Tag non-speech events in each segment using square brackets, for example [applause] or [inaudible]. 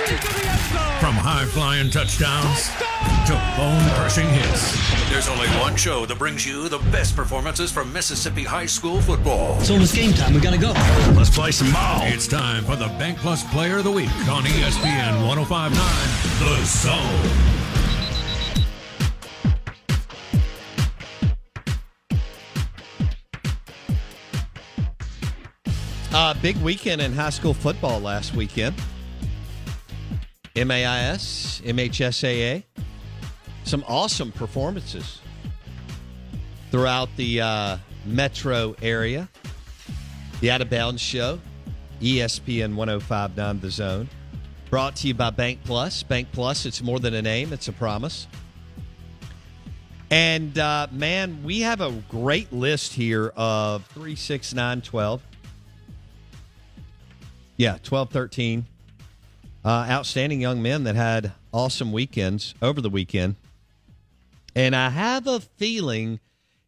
From high flying touchdowns to bone crushing hits, there's only one show that brings you the best performances from Mississippi high school football. It's almost game time. We gotta go. Let's play some ball. It's time for the Bank Plus Player of the Week on ESPN 1059 The Zone. Uh, big weekend in high school football last weekend. MAIS, MHSAA. Some awesome performances throughout the uh, metro area. The Out of Bounds Show, ESPN 1059 The Zone. Brought to you by Bank Plus. Bank Plus, it's more than a name, it's a promise. And uh, man, we have a great list here of 3, 6, 9, 12. Yeah, 12, 13. Uh, outstanding young men that had awesome weekends over the weekend. And I have a feeling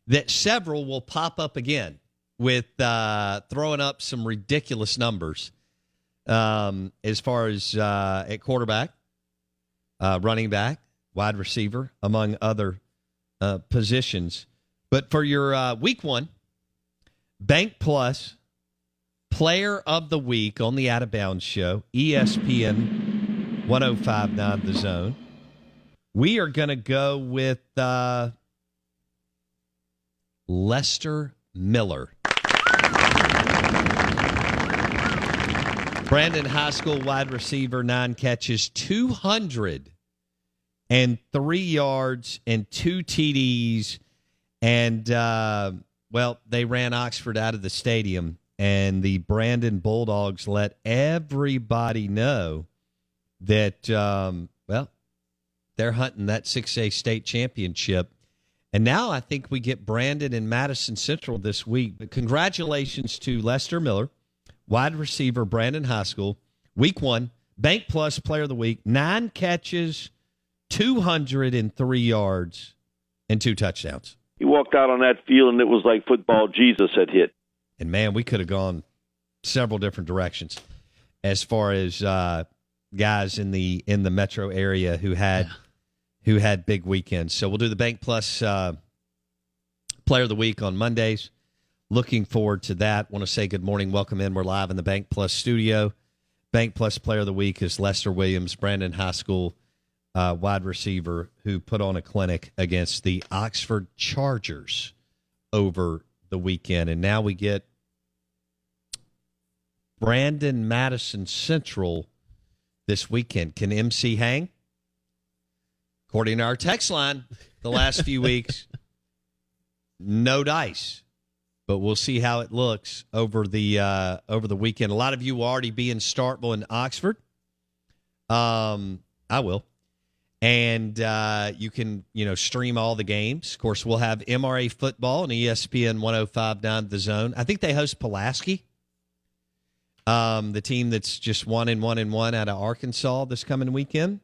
that several will pop up again with uh, throwing up some ridiculous numbers um, as far as uh, at quarterback, uh, running back, wide receiver, among other uh, positions. But for your uh, week one, Bank Plus Player of the Week on the Out of Bounds Show, ESPN 1059 The Zone. We are going to go with uh, Lester Miller. Brandon High School wide receiver, nine catches, 203 yards and two TDs. And, uh, well, they ran Oxford out of the stadium, and the Brandon Bulldogs let everybody know that, um, well, they're hunting that 6A state championship. And now I think we get Brandon and Madison Central this week. But congratulations to Lester Miller, wide receiver, Brandon High School, week one, Bank Plus Player of the Week, nine catches, 203 yards, and two touchdowns. He walked out on that field and it was like football Jesus had hit. And man, we could have gone several different directions as far as uh, guys in the in the metro area who had who had big weekends. So we'll do the Bank Plus uh, Player of the Week on Mondays. Looking forward to that. Want to say good morning, welcome in. We're live in the Bank Plus studio. Bank Plus Player of the Week is Lester Williams, Brandon High School uh, wide receiver, who put on a clinic against the Oxford Chargers over the weekend. And now we get Brandon Madison Central this weekend. Can MC hang? According to our text line, the last few [laughs] weeks, no dice. But we'll see how it looks over the uh, over the weekend. A lot of you will already be in Starkville and Oxford. Um, I will, and uh, you can you know stream all the games. Of course, we'll have MRA football and ESPN 105.9 The Zone. I think they host Pulaski, um, the team that's just one and one and one out of Arkansas this coming weekend.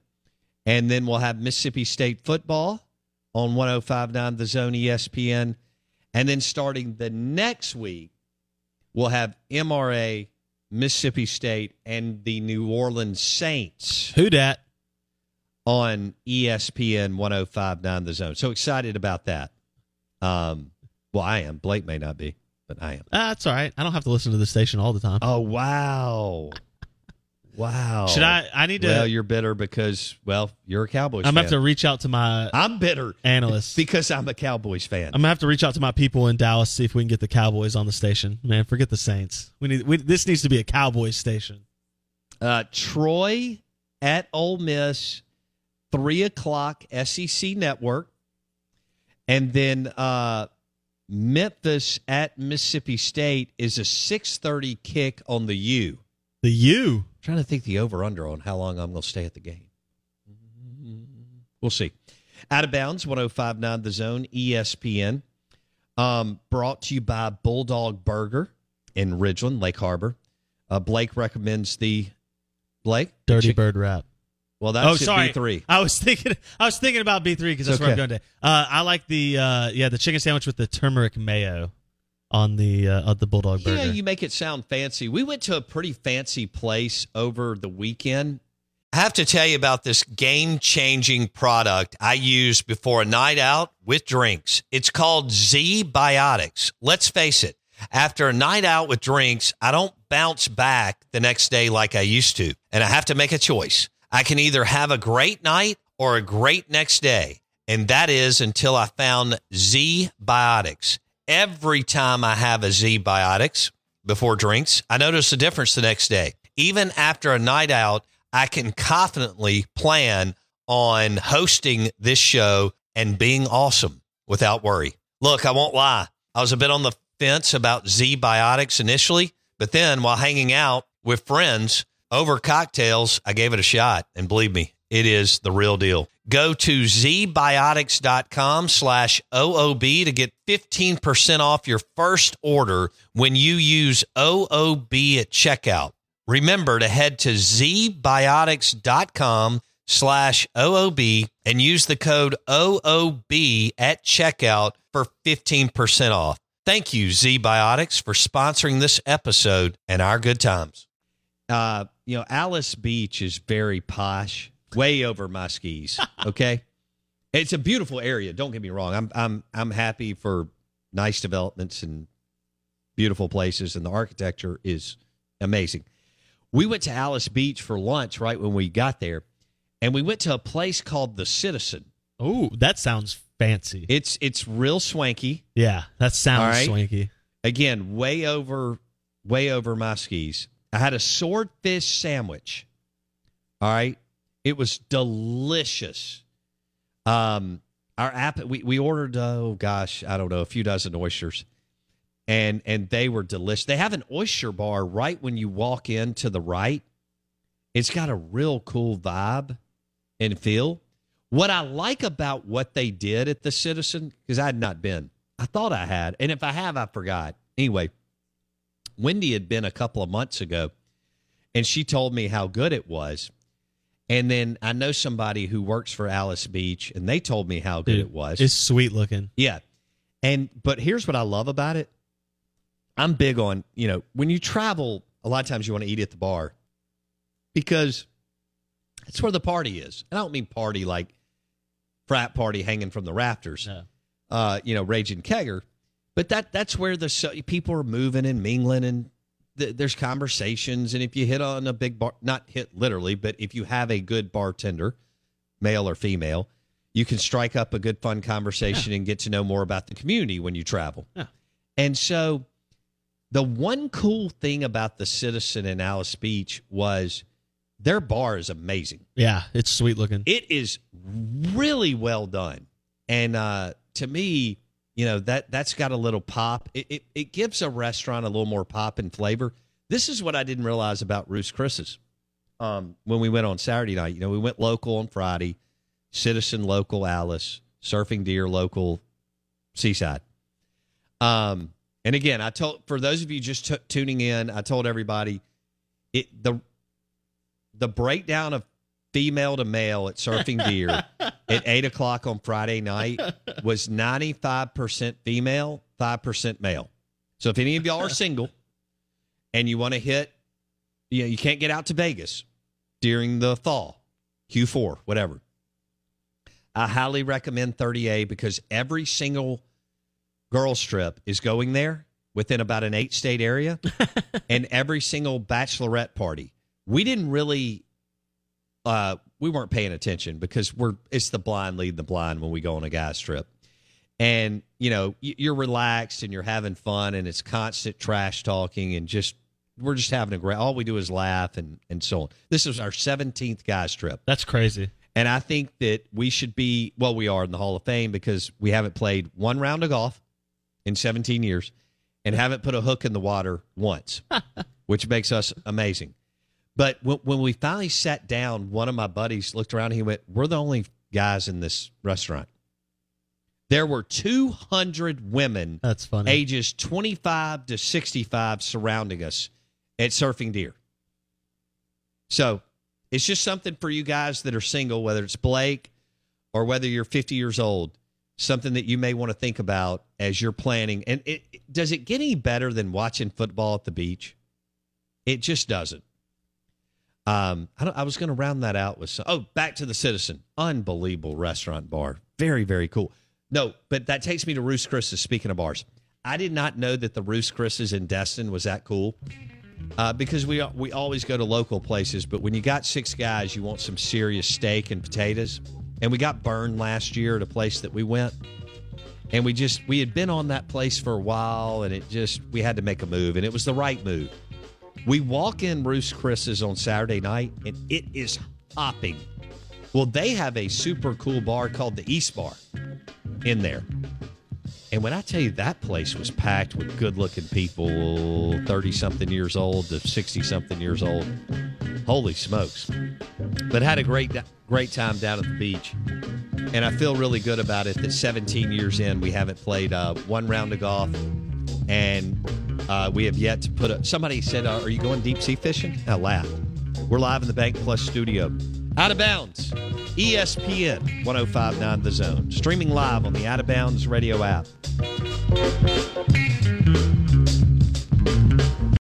And then we'll have Mississippi State football on 105.9 The Zone ESPN. And then starting the next week, we'll have MRA, Mississippi State, and the New Orleans Saints Who dat? On ESPN 105.9 The Zone. So excited about that. Um, well, I am. Blake may not be. but I am. Ah, that's all right. I don't have to listen to the station all the time. Oh wow, wow. Should I? I need to. Well, you're bitter because well, you're a Cowboys. I'm gonna fan. have to reach out to my I'm bitter Analyst. because I'm a Cowboys fan. I'm gonna have to reach out to my people in Dallas see if we can get the Cowboys on the station. Man, forget the Saints. We need. We, this needs to be a Cowboys station. Uh, Troy at Ole Miss, three o'clock SEC Network, and then uh, Memphis at Mississippi State is a six thirty kick on the U. The U. trying to think the over under on how long I'm going to stay at the game. We'll see. Out of bounds, 1059 the zone, ESPN. Um, brought to you by Bulldog Burger in Ridgeland, Lake Harbor. Uh, Blake recommends the Blake Dirty Chick- Bird rap. Well, that's oh, at sorry. B3. I was thinking. I was thinking about B three because that's where I'm Okay. going to. Uh, I like the uh, yeah the chicken sandwich with the turmeric mayo on the uh, of the bulldog burger. Yeah, you make it sound fancy. We went to a pretty fancy place over the weekend. I have to tell you about this game changing product I use before a night out with drinks. It's called ZBiotics. Let's face it, after a night out with drinks, I don't bounce back the next day like I used to. And I have to make a choice. I can either have a great night or a great next day. And that is until I found Z Biotics. Every time I have a ZBiotics before drinks, I notice a difference the next day. Even after a night out, I can confidently plan on hosting this show and being awesome without worry. Look, I won't lie. I was a bit on the fence about ZBiotics initially, but then while hanging out with friends over cocktails, I gave it a shot. And believe me, it is the real deal. Go to zbiotics.com slash OOB to get 15% off your first order when you use OOB at checkout. Remember to head to zbiotics.com slash OOB and use the code OOB at checkout for 15% off. Thank you, ZBiotics, for sponsoring this episode and our good times. Uh, you know, Alys Beach is very posh, way over my skis. [laughs] Okay. it's a beautiful area. Don't get me wrong. I'm I'm I'm happy for nice developments and beautiful places, and the architecture is amazing. We went to Alys Beach for lunch right when we got there, and we went to a place called the Citizen. Oh, that sounds fancy. It's it's real swanky. yeah, that sounds right. swanky. Again, way over way over my skis. I had a swordfish sandwich. All right. It was delicious. Um our app we, we ordered oh gosh, I don't know, a few dozen oysters. And and they were delicious. They have an oyster bar right when you walk in to the right. It's got a real cool vibe and feel. What I like about what they did at the Citizen, because I had not been, I thought I had, and if I have, I forgot. Anyway, Wendy had been a couple of months ago, and she told me how good it was. And then I know somebody who works for Alys Beach, and they told me how good Dude, it was. It's sweet looking. Yeah. And but here's what I love about it. I'm big on, you know, when you travel, a lot of times you want to eat at the bar because that's where the party is. And I don't mean party like frat party hanging from the rafters, No. uh, you know, raging kegger, but that that's where the so, people are moving and mingling and th- there's conversations. And if you hit on a big bar, not hit literally, but if you have a good bartender, male or female, you can strike up a good fun conversation and get to know more about the community when you travel. Yeah. And so the one cool thing about the Citizen in Alys Beach was their bar is amazing. Yeah, it's sweet looking. It is really well done. And uh, to me, you know, that that's got a little pop. It, it it gives a restaurant a little more pop and flavor. This is what I didn't realize about Ruth's Chris's. Um, when we went on Saturday night, you know, we went local on Friday, Citizen local Alys, Surfing Deer local Seaside. Um, and again, I told for those of you just t- tuning in, I told everybody it the the breakdown of female to male at Surfing Deer [laughs] at eight o'clock on Friday night was ninety five percent female, five percent male. So if any of y'all are single and you want to hit, you know, you can't get out to Vegas during the fall, Q4, whatever. I highly recommend 30A because every single girl strip is going there within about an eight state area, [laughs] and every single bachelorette party. We didn't really, uh, we weren't paying attention because we're it's the blind leading the blind when we go on a guy's trip, and you know you're relaxed and you're having fun and it's constant trash talking and just we're just having a great. All we do is laugh and and so on. This is our 17th guys trip. That's crazy. And I think that we should be, well, we are in the Hall of Fame because we haven't played one round of golf in 17 years and haven't put a hook in the water once, [laughs] which makes us amazing. But when, when we finally sat down, one of my buddies looked around and he went, We're the only guys in this restaurant. There were 200 women That's funny. ages 25 to 65 surrounding us at Surfing Deer. So it's just something for you guys that are single, whether it's Blake or whether you're 50 years old, something that you may want to think about as you're planning. And it, does it get any better than watching football at the beach? It just doesn't. Um, I, I was going to round that out with some. Oh, back to the Citizen, unbelievable restaurant bar, very very cool. No, but that takes me to Ruth's Chris's. Speaking of bars, I did not know that the Ruth's Chris's in Destin was that cool. Uh, because we we always go to local places, but when you got six guys, you want some serious steak and potatoes. And we got burned last year at a place that we went, and we just we had been on that place for a while, and it just we had to make a move, and it was the right move. We walk in Ruth's Chris's on Saturday night, and it is hopping. Well, they have a super cool bar called the East Bar in there. And when I tell you that place was packed with good looking people, 30 something years old to 60 something years old, holy smokes. But had a great, great time down at the beach. And I feel really good about it that 17 years in, we haven't played uh, one round of golf. And uh, we have yet to put a. Somebody said, uh, Are you going deep sea fishing? I laughed. We're live in the Bank Plus studio. Out of bounds. ESPN 1059 The Zone. Streaming live on the Out of Bounds radio app.